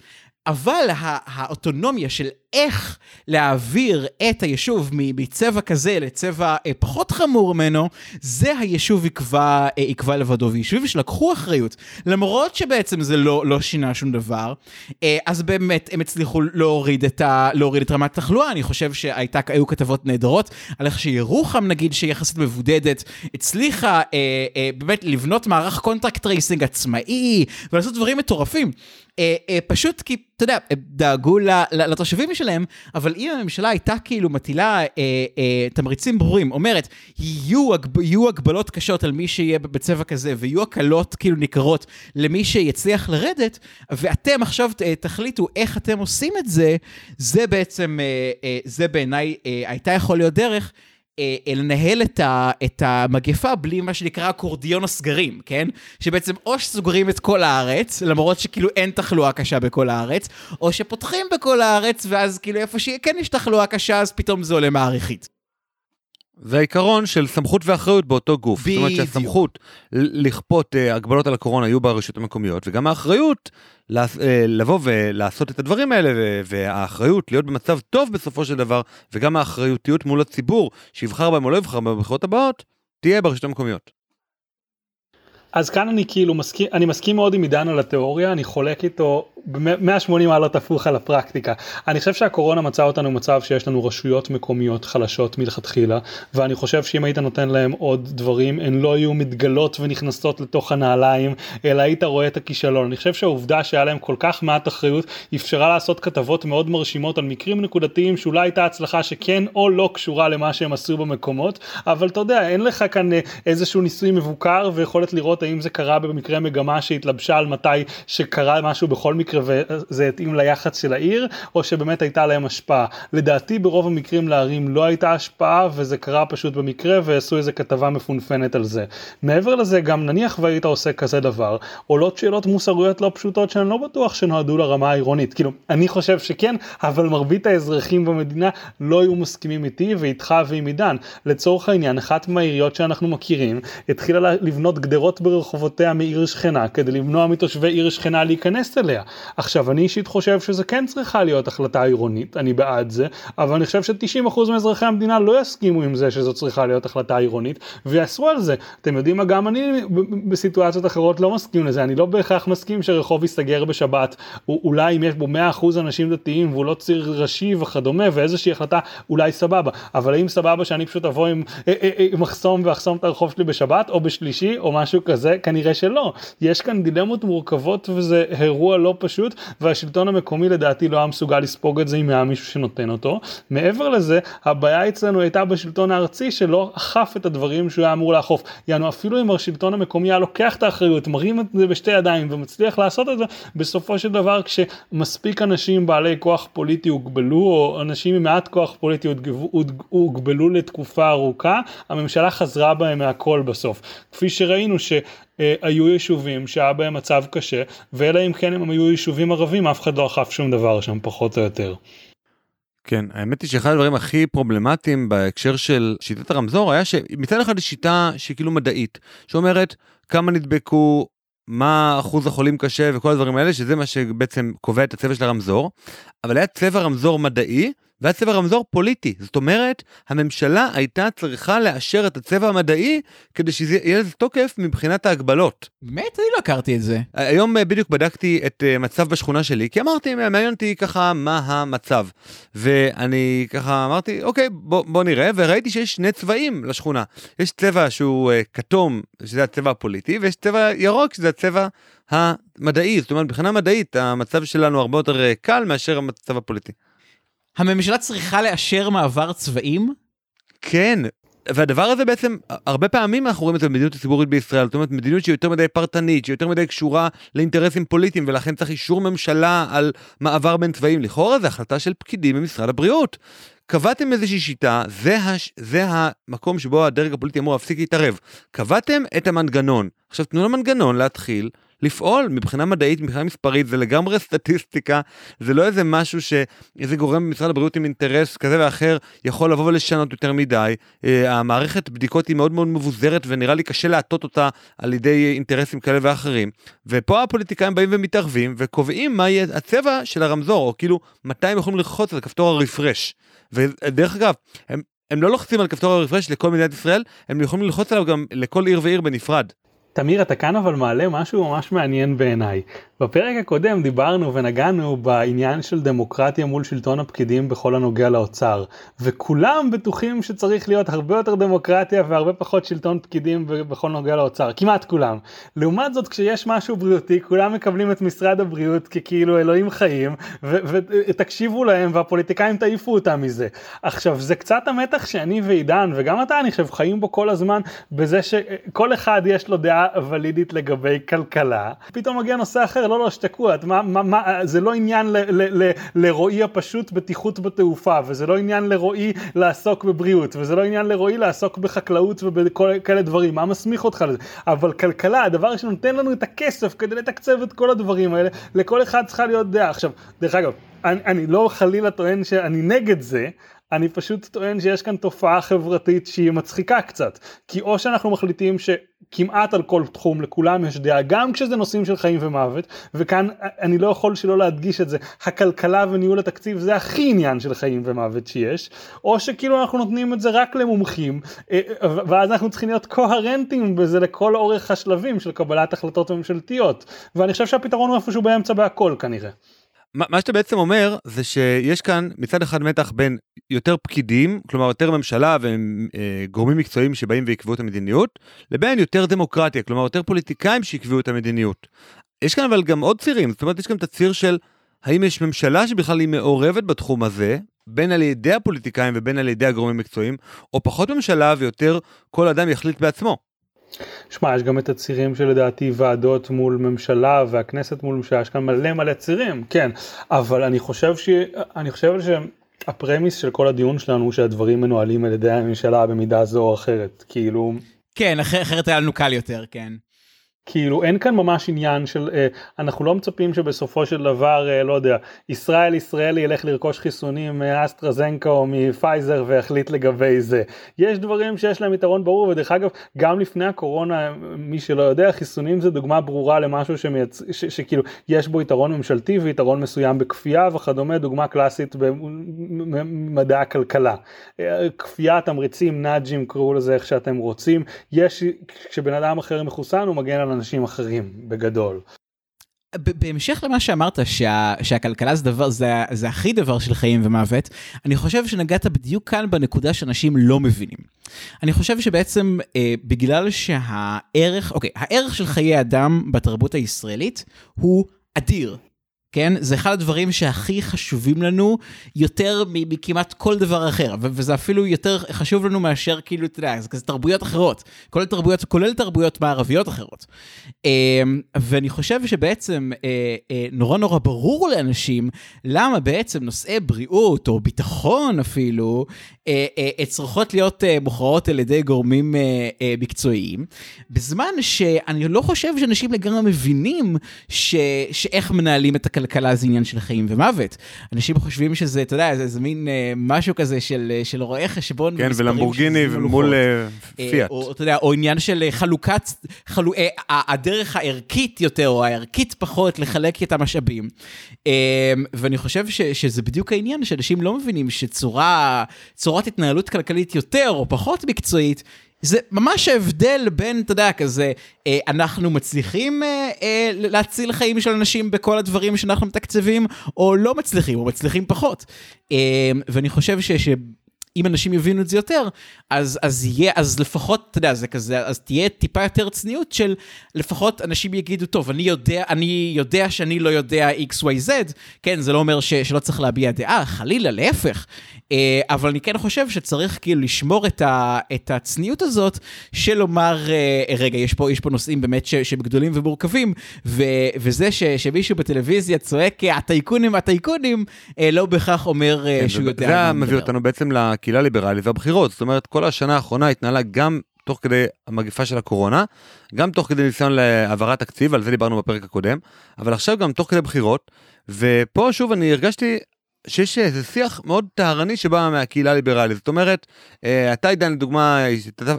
אבל האוטונומיה של איך להעביר את היישוב מצבע כזה לצבע אה, פחות חמור ממנו, זה היישוב יקבע, אה, יקבע לבדו. ויישובים שלקחו אחריות, למרות שבעצם זה לא, לא שינה שום דבר, אה, אז באמת הם הצליחו להוריד את, ה, להוריד את רמת התחלואה. אני חושב שהיו כתבות נהדרות על איך שירוחם, נגיד, שהיא יחסית מבודדת, הצליחה באמת לבנות מערך contact tracing עצמאי, ולעשות דברים מטורפים. אה, אה, פשוט כי, אתה יודע, דאגו לתושבים שלהם, אבל אם הממשלה הייתה כאילו מטילה אה, אה, תמריצים ברורים, אומרת, יהיו, הגב, יהיו הגבלות קשות על מי שיהיה בצבע כזה, ויהיו הקלות כאילו ניכרות למי שיצליח לרדת, ואתם עכשיו אה, תחליטו איך אתם עושים את זה, זה בעצם, אה, אה, זה בעיניי אה, הייתה יכול להיות דרך. אה, לנהל את, ה, את המגפה בלי מה שנקרא אקורדיון הסגרים, כן? שבעצם או שסוגרים את כל הארץ, למרות שכאילו אין תחלואה קשה בכל הארץ, או שפותחים בכל הארץ, ואז כאילו איפה שכן יש תחלואה קשה, אז פתאום זה עולה מעריכית. זה העיקרון של סמכות ואחריות באותו גוף. בדיוק. זאת אומרת שהסמכות לכפות uh, הגבלות על הקורונה היו ברשויות המקומיות, וגם האחריות לבוא ולעשות את הדברים האלה, והאחריות להיות במצב טוב בסופו של דבר, וגם האחריותיות מול הציבור, שיבחר בהם או לא יבחר בהם בבחירות הבאות, תהיה ברשויות המקומיות. אז כאן אני כאילו מסכים, אני מסכים מאוד עם עידן על התיאוריה, אני חולק איתו ב-180 מעלות הפוך על הפרקטיקה. אני חושב שהקורונה מצאה אותנו במצב שיש לנו רשויות מקומיות חלשות מלכתחילה, ואני חושב שאם היית נותן להם עוד דברים, הן לא היו מתגלות ונכנסות לתוך הנעליים, אלא היית רואה את הכישלון. אני חושב שהעובדה שהיה להם כל כך מעט אחריות, אפשרה לעשות כתבות מאוד מרשימות על מקרים נקודתיים שאולי הייתה הצלחה שכן או לא קשורה למה שהם עשו במקומות, אבל אתה יודע, אין לך כאן אה, איזשהו ניסוי מבוקר ויכולת לראות האם זה קרה במקרה מגמה שהתלבשה על מתי שקרה משהו בכל מקרה וזה התאים ליח"צ של העיר, או שבאמת הייתה להם השפעה. לדעתי ברוב המקרים לערים לא הייתה השפעה וזה קרה פשוט במקרה ועשו איזה כתבה מפונפנת על זה. מעבר לזה גם נניח והיית עושה כזה דבר, עולות שאלות מוסריות לא פשוטות שאני לא בטוח שנועדו לרמה העירונית. כאילו, אני חושב שכן, אבל מרבית האזרחים במדינה לא היו מסכימים איתי ואיתך ועם עידן. לצורך העניין, אחת מהעיריות שאנחנו מכירים התחילה לבנות גדרות ברחובותיה מעיר שכנה כדי למנוע מתושבי עיר שכנה להיכנס אליה. עכשיו אני אישית חושב שזה כן צריכה להיות החלטה עירונית, אני בעד זה, אבל אני חושב ש-90% מאזרחי המדינה לא יסכימו עם זה שזו צריכה להיות החלטה עירונית, ויעשו על זה. אתם יודעים מה, גם אני בסיטואציות אחרות לא מסכים לזה, אני לא בהכרח מסכים שרחוב ייסגר בשבת, אולי אם יש בו 100% אנשים דתיים והוא לא ציר ראשי וכדומה, ואיזושהי החלטה אולי סבבה, אבל האם סבבה שאני פשוט אבוא עם מחסום ואחסום את הרחוב שלי בשבת או בשלישי או משהו כזה? כנראה שלא. יש כאן דילמות מורכבות וזה אירוע לא פשוט. פשוט, והשלטון המקומי לדעתי לא היה מסוגל לספוג את זה אם היה מישהו שנותן אותו. מעבר לזה, הבעיה אצלנו הייתה בשלטון הארצי שלא אכף את הדברים שהוא היה אמור לאכוף. יענו אפילו אם השלטון המקומי היה לוקח את האחריות, מרים את זה בשתי ידיים ומצליח לעשות את זה, בסופו של דבר כשמספיק אנשים בעלי כוח פוליטי הוגבלו, או אנשים עם מעט כוח פוליטי הוגבלו לתקופה ארוכה, הממשלה חזרה בהם מהכל בסוף. כפי שראינו ש... אה, היו יישובים שהיה בהם מצב קשה, ואלא אם כן הם היו יישובים ערבים, אף אחד לא אכף שום דבר שם, פחות או יותר. כן, האמת היא שאחד הדברים הכי פרובלמטיים בהקשר של שיטת הרמזור היה שמצד אחד היא שיטה שהיא כאילו מדעית, שאומרת כמה נדבקו, מה אחוז החולים קשה וכל הדברים האלה, שזה מה שבעצם קובע את הצבע של הרמזור, אבל היה צבע רמזור מדעי והיה צבע רמזור פוליטי. זאת אומרת, הממשלה הייתה צריכה לאשר את הצבע המדעי כדי שיהיה לזה תוקף מבחינת ההגבלות. באמת? אני לא הכרתי את זה. היום אה, בדיוק בדקתי את אה, מצב בשכונה שלי, כי אמרתי, מעניין אותי ככה מה המצב. ואני ככה אמרתי, אוקיי, בוא, בוא נראה, וראיתי שיש שני צבעים לשכונה. יש צבע שהוא כתום, שזה הצבע הפוליטי, ויש צבע ירוק, שזה הצבע המדעי. זאת אומרת, מבחינה מדעית, המצב שלנו הרבה יותר קל מאשר המצב הפוליטי. הממשלה צריכה לאשר מעבר צבעים? כן, והדבר הזה בעצם, הרבה פעמים אנחנו רואים את זה במדיניות הציבורית בישראל, זאת אומרת מדיניות שהיא יותר מדי פרטנית, שהיא יותר מדי קשורה לאינטרסים פוליטיים, ולכן צריך אישור ממשלה על מעבר בין צבעים. לכאורה זו החלטה של פקידים במשרד הבריאות. קבעתם איזושהי שיטה, זה, הש, זה המקום שבו הדרג הפוליטי אמור להפסיק להתערב. קבעתם את המנגנון. עכשיו תנו למנגנון להתחיל לפעול מבחינה מדעית, מבחינה מספרית, זה לגמרי [LAUGHS] סטטיסטיקה, זה לא איזה משהו שאיזה גורם במשרד הבריאות עם אינטרס כזה ואחר יכול לבוא ולשנות יותר מדי. Uh, המערכת בדיקות היא מאוד מאוד מבוזרת ונראה לי קשה להטות אותה על ידי אינטרסים כאלה ואחרים. ופה הפוליטיקאים באים ומתערבים וקובעים מה יהיה הצבע של הרמזור, או כאילו מתי הם יכולים ללחוץ על כפתור הרפרש. ודרך אגב, הם, הם לא לוחצים על כפתור הרפרש לכל מדינת ישראל, הם יכולים ללחוץ עליו גם לכל עיר ועיר בנפרד. תמיר אתה כאן אבל מעלה משהו ממש מעניין בעיניי. בפרק הקודם דיברנו ונגענו בעניין של דמוקרטיה מול שלטון הפקידים בכל הנוגע לאוצר וכולם בטוחים שצריך להיות הרבה יותר דמוקרטיה והרבה פחות שלטון פקידים בכל נוגע לאוצר כמעט כולם. לעומת זאת כשיש משהו בריאותי כולם מקבלים את משרד הבריאות ככאילו אלוהים חיים ותקשיבו להם והפוליטיקאים תעיפו אותם מזה. עכשיו זה קצת המתח שאני ועידן וגם אתה אני חושב חיים בו כל הזמן בזה שכל אחד יש לו דעה ולידית לגבי כלכלה פתאום מגיע נושא אחר לא לא שתקו, זה לא עניין לרועי הפשוט בטיחות בתעופה וזה לא עניין לרועי לעסוק בבריאות וזה לא עניין לרועי לעסוק בחקלאות ובכל כאלה דברים, מה מסמיך אותך לזה? אבל כלכלה, הדבר שנותן לנו את הכסף כדי לתקצב את כל הדברים האלה, לכל אחד צריכה להיות דעה. עכשיו, דרך אגב, אני, אני לא חלילה טוען שאני נגד זה, אני פשוט טוען שיש כאן תופעה חברתית שהיא מצחיקה קצת. כי או שאנחנו מחליטים שכמעט על כל תחום לכולם יש דעה, גם כשזה נושאים של חיים ומוות, וכאן אני לא יכול שלא להדגיש את זה, הכלכלה וניהול התקציב זה הכי עניין של חיים ומוות שיש, או שכאילו אנחנו נותנים את זה רק למומחים, אה, ואז אנחנו צריכים להיות קוהרנטים בזה לכל אורך השלבים של קבלת החלטות ממשלתיות, ואני חושב שהפתרון הוא איפשהו באמצע בהכל כנראה. מה שאתה בעצם אומר זה שיש כאן מצד אחד מתח בין יותר פקידים, כלומר יותר ממשלה וגורמים מקצועיים שבאים ויקבעו את המדיניות, לבין יותר דמוקרטיה, כלומר יותר פוליטיקאים שיקבעו את המדיניות. יש כאן אבל גם עוד צירים, זאת אומרת יש גם את הציר של האם יש ממשלה שבכלל היא מעורבת בתחום הזה, בין על ידי הפוליטיקאים ובין על ידי הגורמים המקצועיים, או פחות ממשלה ויותר כל אדם יחליט בעצמו. שמע, יש גם את הצירים שלדעתי ועדות מול ממשלה והכנסת מול ממשלה, יש כאן מלא מלא צירים, כן, אבל אני חושב ש... אני חושב שהפרמיס של כל הדיון שלנו הוא שהדברים מנוהלים על ידי הממשלה במידה זו או אחרת, כאילו... כן, אחרת היה לנו קל יותר, כן. כאילו אין כאן ממש עניין של אה, אנחנו לא מצפים שבסופו של דבר אה, לא יודע ישראל ישראלי ילך לרכוש חיסונים מאסטרזנקה או מפייזר ויחליט לגבי זה. יש דברים שיש להם יתרון ברור ודרך אגב גם לפני הקורונה מי שלא יודע חיסונים זה דוגמה ברורה למשהו שמייצ... ש, שכאילו יש בו יתרון ממשלתי ויתרון מסוים בכפייה וכדומה דוגמה קלאסית במדעי הכלכלה. אה, כפייה תמריצים נאג'ים קראו לזה איך שאתם רוצים. יש כשבן אדם אחר מחוסן הוא מגן על אנשים אחרים בגדול. בהמשך למה שאמרת שה, שהכלכלה זה דבר זה, זה הכי דבר של חיים ומוות אני חושב שנגעת בדיוק כאן בנקודה שאנשים לא מבינים. אני חושב שבעצם אה, בגלל שהערך אוקיי הערך של חיי אדם בתרבות הישראלית הוא אדיר כן? זה אחד הדברים שהכי חשובים לנו יותר מכמעט כל דבר אחר, וזה אפילו יותר חשוב לנו מאשר כאילו, אתה יודע, זה כזה תרבויות אחרות, כולל תרבויות, כולל תרבויות מערביות אחרות. אמ, ואני חושב שבעצם אה, אה, נורא נורא ברור לאנשים למה בעצם נושאי בריאות או ביטחון אפילו, אה, צריכות להיות מוכרעות על ידי גורמים מקצועיים, בזמן שאני לא חושב שאנשים לגמרי מבינים ש... שאיך מנהלים את הכלכלה. כלכלה זה עניין של חיים ומוות. אנשים חושבים שזה, אתה יודע, זה, זה מין אה, משהו כזה של, אה, של רואה חשבון. כן, ולמבורגיני מול אה, פיאט. או, אתה יודע, או עניין של אה, חלוקת, חלו, אה, הדרך הערכית יותר, או הערכית פחות, לחלק את המשאבים. אה, ואני חושב ש, שזה בדיוק העניין, שאנשים לא מבינים שצורה, צורת התנהלות כלכלית יותר או פחות מקצועית, זה ממש ההבדל בין, אתה יודע, כזה, אה, אנחנו מצליחים אה, אה, להציל חיים של אנשים בכל הדברים שאנחנו מתקצבים, או לא מצליחים, או מצליחים פחות. אה, ואני חושב ש... ש אם אנשים יבינו את זה יותר, אז, אז יהיה, אז לפחות, אתה יודע, זה כזה, אז תהיה טיפה יותר צניעות של לפחות אנשים יגידו, טוב, אני יודע, אני יודע שאני לא יודע XYZ, כן, זה לא אומר ש, שלא צריך להביע דעה, חלילה, להפך. אה, אבל אני כן חושב שצריך כאילו לשמור את, ה, את הצניעות הזאת של לומר, אה, רגע, יש פה, יש פה נושאים באמת ש, שהם גדולים ומורכבים, ו, וזה ש, שמישהו בטלוויזיה צועק, הטייקונים, הטייקונים, אה, לא בהכרח אומר כן, שהוא יודע. זה מביא אותנו בעצם לקהילה הליברלית והבחירות, זאת אומרת, כל השנה האחרונה התנהלה גם תוך כדי המגפה של הקורונה, גם תוך כדי ניסיון להעברת תקציב, על זה דיברנו בפרק הקודם, אבל עכשיו גם תוך כדי בחירות, ופה שוב אני הרגשתי שיש איזה שיח מאוד טהרני שבא מהקהילה הליברלית. זאת אומרת, אה, אתה עידן לדוגמה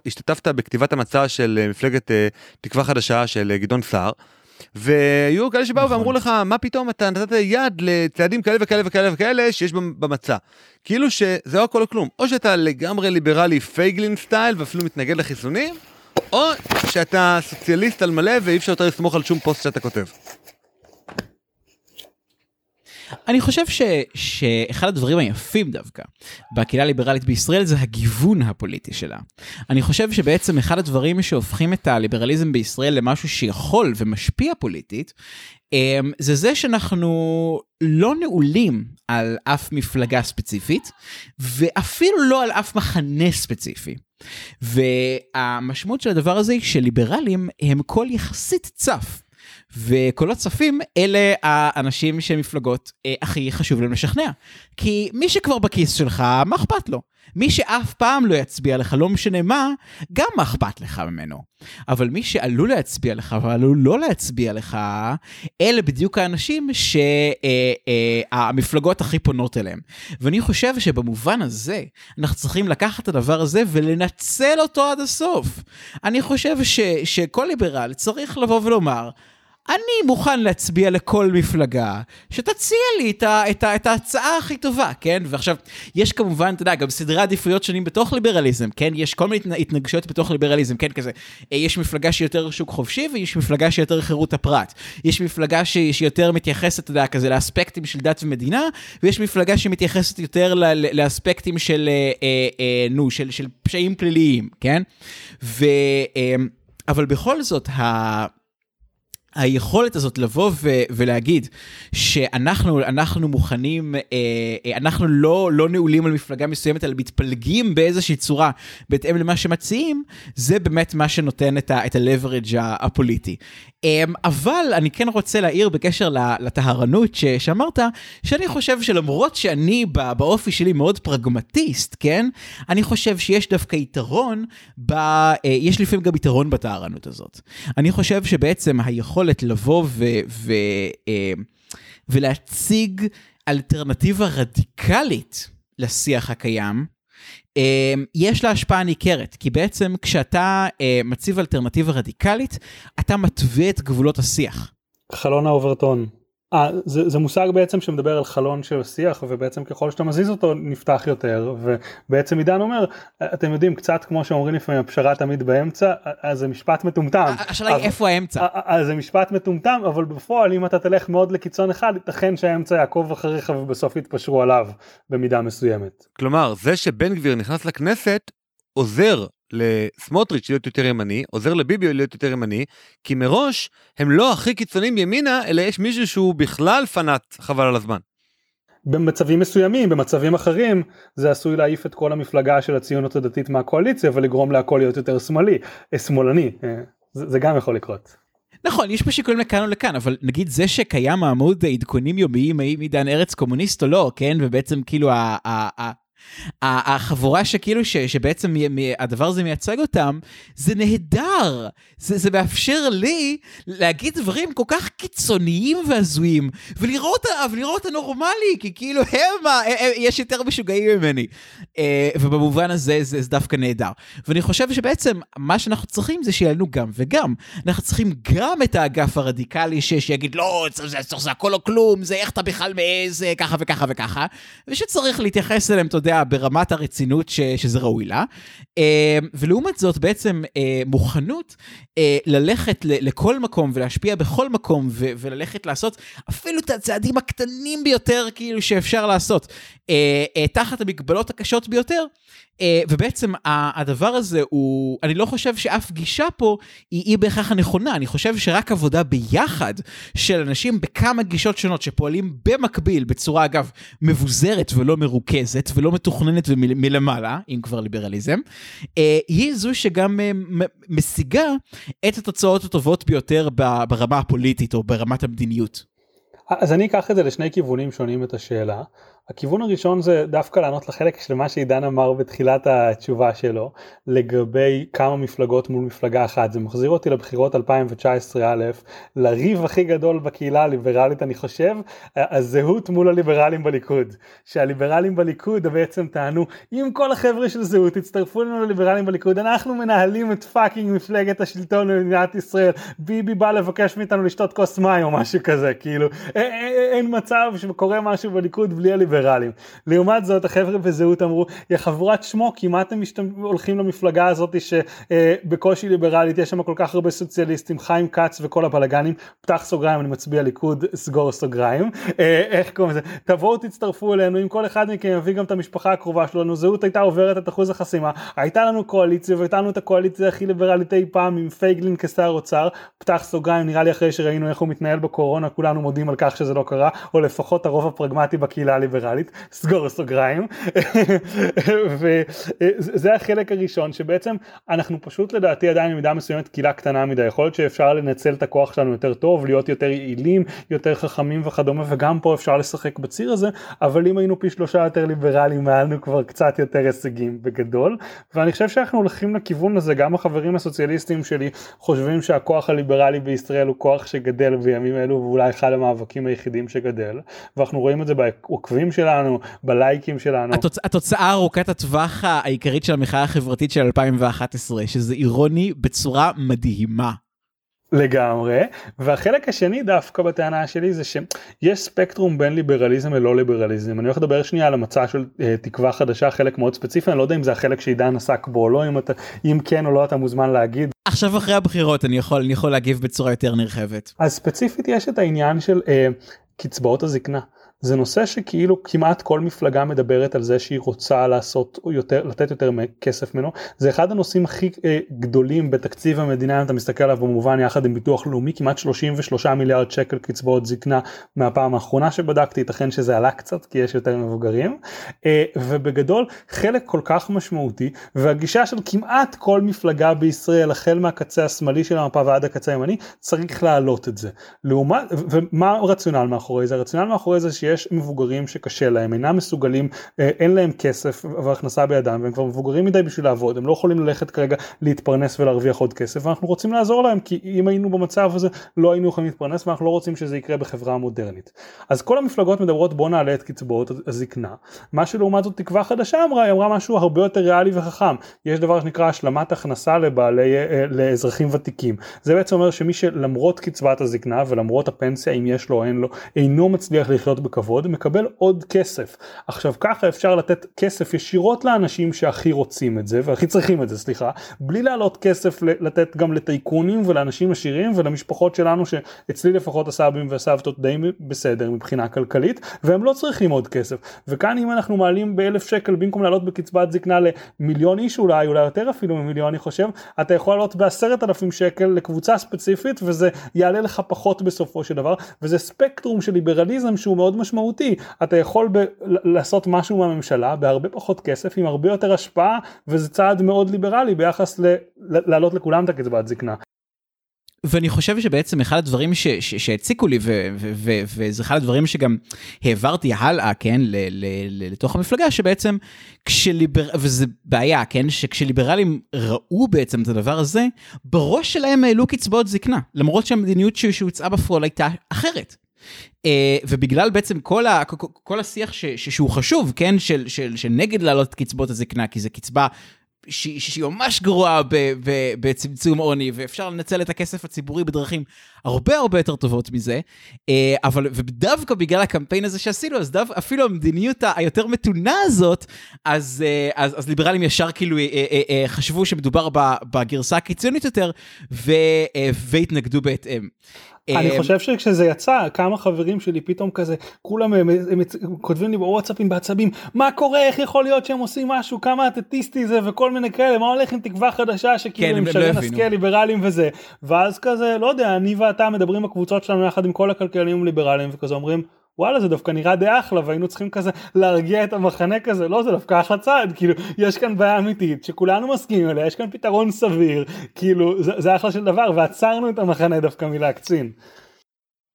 השתתפת בכתיבת המצע של אה, מפלגת אה, תקווה חדשה של גדעון סער. והיו כאלה שבאו נכון. ואמרו לך מה פתאום אתה נתת יד לצעדים כאלה וכאלה וכאלה וכאלה שיש במצע. כאילו שזה לא הכל או כלום או שאתה לגמרי ליברלי פייגלין סטייל ואפילו מתנגד לחיסונים או שאתה סוציאליסט על מלא ואי אפשר יותר לסמוך על שום פוסט שאתה כותב. אני חושב ש, שאחד הדברים היפים דווקא בקהילה הליברלית בישראל זה הגיוון הפוליטי שלה. אני חושב שבעצם אחד הדברים שהופכים את הליברליזם בישראל למשהו שיכול ומשפיע פוליטית, אמ, זה זה שאנחנו לא נעולים על אף מפלגה ספציפית, ואפילו לא על אף מחנה ספציפי. והמשמעות של הדבר הזה היא שליברלים הם קול יחסית צף. וקולות צפים אלה האנשים שמפלגות אה, הכי חשוב להם לשכנע. כי מי שכבר בכיס שלך, מה אכפת לו? מי שאף פעם לא יצביע לך, לא משנה מה, גם מה אכפת לך ממנו. אבל מי שעלול להצביע לך ועלול לא להצביע לך, אלה בדיוק האנשים שהמפלגות אה, אה, הכי פונות אליהם. ואני חושב שבמובן הזה, אנחנו צריכים לקחת את הדבר הזה ולנצל אותו עד הסוף. אני חושב ש, שכל ליברל צריך לבוא ולומר, אני מוכן להצביע לכל מפלגה שתציע לי את, ה, את, ה, את ההצעה הכי טובה, כן? ועכשיו, יש כמובן, אתה יודע, גם סדרי עדיפויות שונים בתוך ליברליזם, כן? יש כל מיני התנגשויות בתוך ליברליזם, כן? כזה, אה, יש מפלגה שהיא יותר שוק חופשי ויש מפלגה שהיא יותר חירות הפרט. יש מפלגה שהיא, יותר מתייחסת, אתה יודע, כזה לאספקטים של דת ומדינה, ויש מפלגה שמתייחסת יותר ל, לאספקטים של, אה, אה, אה, נו, של, של פשעים פליליים, כן? ו... אה, אבל בכל זאת, ה... היכולת הזאת לבוא ו- ולהגיד שאנחנו אנחנו מוכנים, אה, אה, אנחנו לא, לא נעולים על מפלגה מסוימת, אלא מתפלגים באיזושהי צורה בהתאם למה שמציעים, זה באמת מה שנותן את ה-leverage הפוליטי. אה, אבל אני כן רוצה להעיר בקשר לטהרנות ש- שאמרת, שאני חושב שלמרות שאני באופי שלי מאוד פרגמטיסט, כן? אני חושב שיש דווקא יתרון, ב- אה, יש לפעמים גם יתרון בטהרנות הזאת. אני חושב שבעצם היכולת... היכולת לבוא ו, ו, אה, ולהציג אלטרנטיבה רדיקלית לשיח הקיים, אה, יש לה השפעה ניכרת, כי בעצם כשאתה אה, מציב אלטרנטיבה רדיקלית, אתה מתווה את גבולות השיח. חלון האוברטון. אה, זה, זה מושג בעצם שמדבר על חלון של שיח ובעצם ככל שאתה מזיז אותו נפתח יותר ובעצם עידן אומר אתם יודעים קצת כמו שאומרים לפעמים הפשרה תמיד באמצע אז זה משפט מטומטם. השאלה היא איפה האמצע. אז זה משפט מטומטם אבל בפועל אם אתה תלך מאוד לקיצון אחד ייתכן שהאמצע יעקוב אחריך ובסוף יתפשרו עליו במידה מסוימת. כלומר זה שבן גביר נכנס לכנסת עוזר לסמוטריץ' להיות יותר ימני, עוזר לביבי להיות יותר ימני, כי מראש הם לא הכי קיצוניים ימינה, אלא יש מישהו שהוא בכלל פנאט חבל על הזמן. במצבים מסוימים, במצבים אחרים, זה עשוי להעיף את כל המפלגה של הציונות הדתית מהקואליציה ולגרום להכל להיות יותר שמאלי, אה, שמאלני, אה, זה, זה גם יכול לקרות. נכון, יש פה שיקולים לכאן או לכאן, אבל נגיד זה שקיים עמוד עדכונים יומיים האם עידן ארץ קומוניסט או לא, כן? ובעצם כאילו החבורה שכאילו ש, שבעצם הדבר הזה מייצג אותם, זה נהדר. זה, זה מאפשר לי להגיד דברים כל כך קיצוניים והזויים, ולראות, ולראות הנורמלי, כי כאילו הם, הם, הם, יש יותר משוגעים ממני. אה, ובמובן הזה זה, זה דווקא נהדר. ואני חושב שבעצם מה שאנחנו צריכים זה שיהיה לנו גם וגם. אנחנו צריכים גם את האגף הרדיקלי ש, שיגיד לא, זה, זה, זה, זה הכל או כלום, זה איך אתה בכלל מעז, ככה וככה וככה, ושצריך להתייחס אליהם, אתה יודע, ברמת הרצינות ש, שזה ראוי לה. אה, ולעומת זאת בעצם אה, מוכנות אה, ללכת לכל מקום ולהשפיע בכל מקום ו- וללכת לעשות אפילו את הצעדים הקטנים ביותר כאילו שאפשר לעשות תחת המגבלות הקשות ביותר. Uh, ובעצם הדבר הזה הוא, אני לא חושב שאף גישה פה היא, היא בהכרח הנכונה, אני חושב שרק עבודה ביחד של אנשים בכמה גישות שונות שפועלים במקביל, בצורה אגב מבוזרת ולא מרוכזת ולא מתוכננת ומלמעלה, אם כבר ליברליזם, uh, היא זו שגם uh, משיגה את התוצאות הטובות ביותר ברמה הפוליטית או ברמת המדיניות. אז אני אקח את זה לשני כיוונים שונים את השאלה. הכיוון הראשון זה דווקא לענות לחלק של מה שעידן אמר בתחילת התשובה שלו לגבי כמה מפלגות מול מפלגה אחת. זה מחזיר אותי לבחירות 2019 א' לריב הכי גדול בקהילה הליברלית אני חושב הזהות מול הליברלים בליכוד. שהליברלים בליכוד בעצם טענו אם כל החבר'ה של זהות יצטרפו לנו לליברלים בליכוד אנחנו מנהלים את fucking מפלגת השלטון במדינת ישראל. ביבי בא לבקש מאיתנו לשתות כוס מים או משהו כזה כאילו אין מצב שקורה משהו בליכוד בלי הליברלים ליברליים. לעומת זאת החבר'ה בזהות אמרו יא חבורת שמוקים מה אתם משתמ... הולכים למפלגה הזאת שבקושי ליברלית יש שם כל כך הרבה סוציאליסטים חיים כץ וכל הבלגנים. פתח סוגריים אני מצביע ליכוד סגור סוגריים. אה, איך קוראים לזה? תבואו תצטרפו אלינו אם כל אחד מכם יביא גם את המשפחה הקרובה שלנו. זהות הייתה עוברת את אחוז החסימה. הייתה לנו קואליציה והייתה לנו את הקואליציה הכי ליברלית אי פעם עם פייגלין כשר אוצר. פתח סוגריים נראה לי אחרי שראינו איך הוא מתנהל בקורונה כולנו מודים על כך שזה לא קרה או לפחות הרוב הפרגמטי בקהילה הליברלית ליברלית, סגור סוגריים, [LAUGHS] וזה החלק הראשון שבעצם אנחנו פשוט לדעתי עדיין במידה מסוימת קהילה קטנה מדי, יכול להיות שאפשר לנצל את הכוח שלנו יותר טוב, להיות יותר יעילים, יותר חכמים וכדומה, וגם פה אפשר לשחק בציר הזה, אבל אם היינו פי שלושה יותר ליברליים היה לנו כבר קצת יותר הישגים בגדול, ואני חושב שאנחנו הולכים לכיוון הזה, גם החברים הסוציאליסטים שלי חושבים שהכוח הליברלי בישראל הוא כוח שגדל בימים אלו ואולי אחד המאבקים היחידים שגדל, ואנחנו רואים את זה בעוקבים שלנו, בלייקים שלנו. התוצ... התוצאה ארוכת הטווח העיקרית של המחאה החברתית של 2011, שזה אירוני בצורה מדהימה. לגמרי והחלק השני דווקא בטענה שלי זה שיש ספקטרום בין ליברליזם ללא ליברליזם אני הולך לדבר שנייה על המצע של uh, תקווה חדשה חלק מאוד ספציפי אני לא יודע אם זה החלק שעידן עסק בו או לא אם, אתה, אם כן או לא אתה מוזמן להגיד. עכשיו אחרי הבחירות אני יכול אני יכול להגיב בצורה יותר נרחבת. אז ספציפית יש את העניין של uh, קצבאות הזקנה. זה נושא שכאילו כמעט כל מפלגה מדברת על זה שהיא רוצה לעשות יותר לתת יותר כסף ממנו. זה אחד הנושאים הכי אה, גדולים בתקציב המדינה אם אתה מסתכל עליו במובן יחד עם ביטוח לאומי כמעט 33 מיליארד שקל קצבאות זקנה מהפעם האחרונה שבדקתי. ייתכן שזה עלה קצת כי יש יותר מבוגרים. אה, ובגדול חלק כל כך משמעותי והגישה של כמעט כל מפלגה בישראל החל מהקצה השמאלי של המפה ועד הקצה הימני צריך להעלות את זה. לעומת ומה הרציונל מאחורי זה? הרציונל מאחורי זה שיש מבוגרים שקשה להם, אינם מסוגלים, אה, אין להם כסף והכנסה בידם, והם כבר מבוגרים מדי בשביל לעבוד, הם לא יכולים ללכת כרגע להתפרנס ולהרוויח עוד כסף, ואנחנו רוצים לעזור להם, כי אם היינו במצב הזה לא היינו יכולים להתפרנס, ואנחנו לא רוצים שזה יקרה בחברה המודרנית. אז כל המפלגות מדברות בוא נעלה את קצבאות הזקנה, מה שלעומת זאת תקווה חדשה אמרה, היא אמרה משהו הרבה יותר ריאלי וחכם, יש דבר שנקרא השלמת הכנסה לבעלי, אה, לאזרחים ותיקים, זה בעצם אומר שמי שלמרות קצבת הזקנה ולמרות הפנסיה אם יש לו אין לו, אינו מצליח לחיות בכבוד, מקבל עוד כסף. עכשיו ככה אפשר לתת כסף ישירות לאנשים שהכי רוצים את זה, והכי צריכים את זה, סליחה, בלי להעלות כסף לתת גם לטייקונים ולאנשים עשירים ולמשפחות שלנו שאצלי לפחות הסבים והסבתות די בסדר מבחינה כלכלית, והם לא צריכים עוד כסף. וכאן אם אנחנו מעלים באלף שקל במקום לעלות בקצבת זקנה למיליון איש אולי, אולי יותר אפילו ממיליון אני חושב, אתה יכול לעלות בעשרת אלפים שקל לקבוצה ספציפית וזה יעלה לך פחות בסופו של דבר, וזה ספקטרום של ליברליזם שהוא מאוד משמעותי, אתה יכול ב- לעשות משהו מהממשלה בהרבה פחות כסף עם הרבה יותר השפעה וזה צעד מאוד ליברלי ביחס ל- להעלות לכולם את הקצבת זקנה. ואני חושב שבעצם אחד הדברים ש, ש, שהציקו לי, ו, ו, ו, וזה אחד הדברים שגם העברתי הלאה, כן, ל, ל, ל, לתוך המפלגה, שבעצם כשליבר... וזה בעיה, כן, שכשליברלים ראו בעצם את הדבר הזה, בראש שלהם העלו קצבאות זקנה, למרות שהמדיניות שהוצאה בפועל הייתה אחרת. Uh, ובגלל בעצם כל, ה, כל השיח ש, ש, שהוא חשוב, כן, של, של, של נגד להעלות את קצבאות הזקנה, כי זו קצבה שהיא, ממש גרועה בצמצום עוני, ואפשר לנצל את הכסף הציבורי בדרכים הרבה הרבה יותר טובות מזה, אה, אבל ודווקא בגלל הקמפיין הזה שעשינו, אז דו, אפילו המדיניות היותר מתונה הזאת, אז, אה, אז, אז ליברלים ישר כאילו אה, חשבו שמדובר בגרסה הקיצונית יותר, ו, והתנגדו בהתאם. אני אמ, חושב שכשזה יצא כמה חברים שלי פתאום כזה כולם הם, הם, הם, כותבים לי בוואטסאפים בעצבים מה קורה? איך יכול להיות שהם עושים משהו? כמה אטטיסטי זה? וכל מיני כאלה מה הולך עם תקווה חדשה שכאילו כן, עם שרן לא השכל ליברלים וזה? ואז כזה לא יודע אני ואתה מדברים בקבוצות שלנו יחד עם כל הכלכלנים ליברלים וכזה אומרים וואלה זה דווקא נראה די אחלה והיינו צריכים כזה להרגיע את המחנה כזה לא זה דווקא אחלה צעד כאילו יש כאן בעיה אמיתית שכולנו מסכימים עליה יש כאן פתרון סביר כאילו זה, זה אחלה של דבר ועצרנו את המחנה דווקא מלהקצין.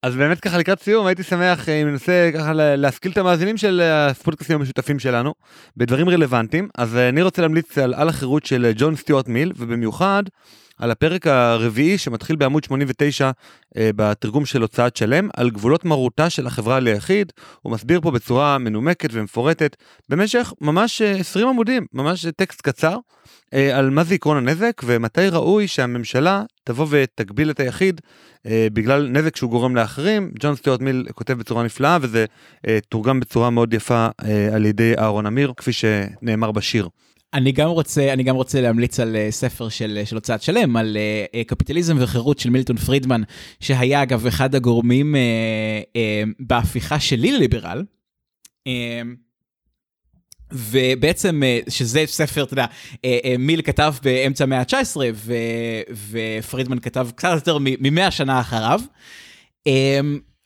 אז באמת ככה לקראת סיום הייתי שמח אם ננסה ככה להשכיל את המאזינים של הספודקאסטים המשותפים שלנו בדברים רלוונטיים אז אני רוצה להמליץ על על החירות של ג'ון סטיוארט מיל ובמיוחד על הפרק הרביעי שמתחיל בעמוד 89 אה, בתרגום של הוצאת שלם, על גבולות מרותה של החברה ליחיד. הוא מסביר פה בצורה מנומקת ומפורטת במשך ממש 20 אה, עמודים, ממש טקסט קצר, אה, על מה זה עקרון הנזק ומתי ראוי שהממשלה תבוא ותגביל את היחיד אה, בגלל נזק שהוא גורם לאחרים. ג'ון סטיוארט מיל כותב בצורה נפלאה וזה אה, תורגם בצורה מאוד יפה אה, על ידי אהרון אמיר, כפי שנאמר בשיר. אני גם רוצה אני גם רוצה להמליץ על uh, ספר של, של הוצאת שלם על uh, קפיטליזם וחירות של מילטון פרידמן שהיה אגב אחד הגורמים uh, uh, בהפיכה שלי לליברל. Uh, ובעצם שזה ספר אתה יודע מיל כתב באמצע המאה ה-19 ופרידמן כתב קצת יותר מ-100 שנה אחריו.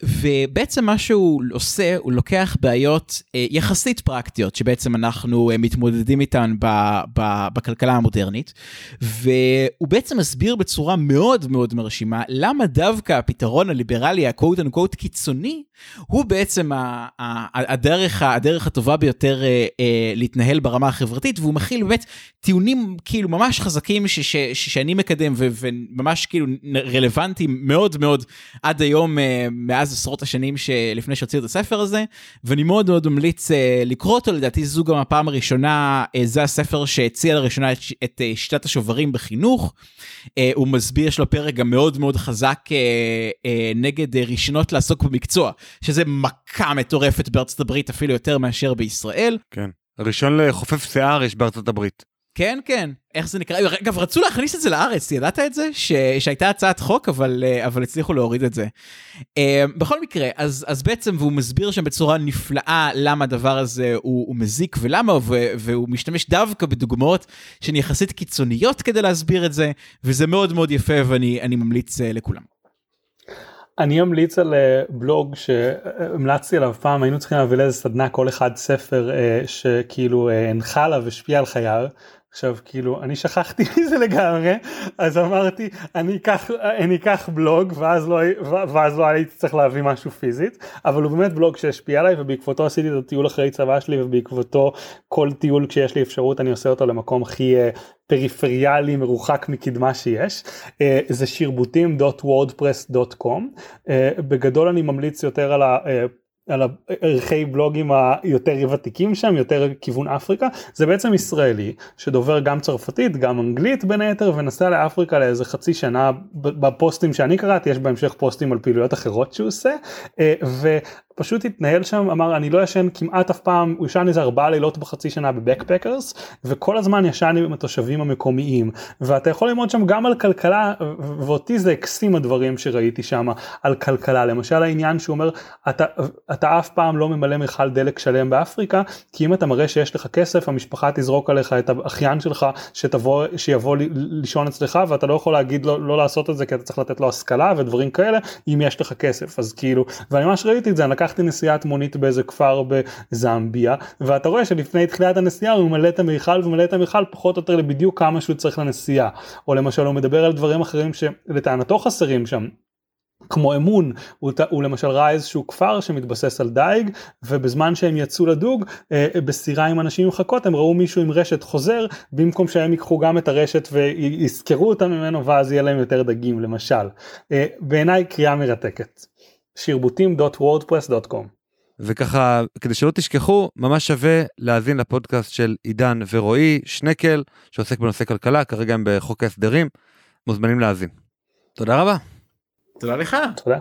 ובעצם מה שהוא עושה, הוא לוקח בעיות אה, יחסית פרקטיות, שבעצם אנחנו אה, מתמודדים איתן ב, ב, בכלכלה המודרנית, והוא בעצם מסביר בצורה מאוד מאוד מרשימה, למה דווקא הפתרון הליברלי, ה-quote unquote קיצוני, הוא בעצם ה, ה, הדרך, הדרך הטובה ביותר אה, אה, להתנהל ברמה החברתית, והוא מכיל באמת טיעונים כאילו ממש חזקים ש, ש, ש, שאני מקדם, ו, וממש כאילו רלוונטיים מאוד מאוד עד היום, אה, מאז עשרות השנים שלפני שהוציאו את הספר הזה, ואני מאוד מאוד ממליץ אה, לקרוא אותו, לדעתי זו גם הפעם הראשונה, אה, זה הספר שהציע לראשונה את, את אה, שיטת השוברים בחינוך. הוא מסביר, יש לו פרק גם מאוד מאוד חזק נגד רישיונות לעסוק במקצוע, שזה מכה מטורפת בארצות הברית אפילו יותר מאשר בישראל. כן, ראשון לחופף שיער יש בארצות הברית. כן, כן. איך זה נקרא? אגב, רצו להכניס את זה לארץ, ידעת את זה? ש... שהייתה הצעת חוק, אבל, אה, אבל הצליחו להוריד את זה. Uh, בכל מקרה, אז, אז בעצם, והוא מסביר שם בצורה נפלאה למה הדבר הזה הוא, הוא מזיק ולמה, ו... והוא משתמש דווקא בדוגמאות שהן יחסית קיצוניות כדי להסביר את זה, וזה מאוד מאוד יפה ואני ממליץ uh, לכולם. אני אמליץ על בלוג שהמלצתי עליו פעם היינו צריכים להביא לאיזה סדנה כל אחד ספר שכאילו הנחה עליו השפיע על חייו עכשיו כאילו אני שכחתי [LAUGHS] מזה לגמרי אז אמרתי אני אקח אני אקח בלוג ואז לא ואז לא הייתי צריך להביא משהו פיזית. אבל הוא באמת בלוג שהשפיע עליי ובעקבותו עשיתי את הטיול אחרי צבא שלי ובעקבותו כל טיול כשיש לי אפשרות אני עושה אותו למקום הכי uh, פריפריאלי מרוחק מקדמה שיש. uh, זה שירבוטים.wordpress.com uh, בגדול אני ממליץ יותר על ה... על ערכי בלוגים היותר ותיקים שם יותר כיוון אפריקה זה בעצם ישראלי שדובר גם צרפתית גם אנגלית בין היתר ונסע לאפריקה לאיזה חצי שנה בפוסטים שאני קראתי יש בהמשך פוסטים על פעילויות אחרות שהוא עושה אה, פשוט התנהל שם אמר אני לא ישן כמעט אף פעם הוא ישן איזה ארבעה לילות בחצי שנה בבקפקרס וכל הזמן ישן עם התושבים המקומיים. ואתה יכול ללמוד שם גם על כלכלה ואותי זה הקסים הדברים שראיתי שם על כלכלה. למשל העניין שהוא אומר אתה, אתה אף פעם לא ממלא מכל דלק שלם באפריקה כי אם אתה מראה שיש לך כסף המשפחה תזרוק עליך את האחיין שלך שתבוא שיבוא לישון אצלך ואתה לא יכול להגיד לו לא לעשות את זה כי אתה צריך לתת לו השכלה ודברים כאלה אם יש לך כסף. אז כאילו ואני ממש ראיתי את זה אני לקחתי נסיעת מונית באיזה כפר בזמביה ואתה רואה שלפני תחילת הנסיעה הוא ממלא את המיכל וממלא את המיכל פחות או יותר לבדיוק כמה שהוא צריך לנסיעה או למשל הוא מדבר על דברים אחרים שלטענתו חסרים שם. כמו אמון הוא, הוא למשל ראה איזשהו כפר שמתבסס על דייג ובזמן שהם יצאו לדוג אה, בסירה עם אנשים עם חכות הם ראו מישהו עם רשת חוזר במקום שהם ייקחו גם את הרשת ויזכרו אותה ממנו ואז יהיה להם יותר דגים למשל. אה, בעיניי קריאה מרתקת. שירבוטים.wordpress.com וככה כדי שלא תשכחו ממש שווה להאזין לפודקאסט של עידן ורועי שנקל שעוסק בנושא כלכלה כרגע הם בחוק ההסדרים מוזמנים להאזין. תודה רבה. תודה לך. תודה.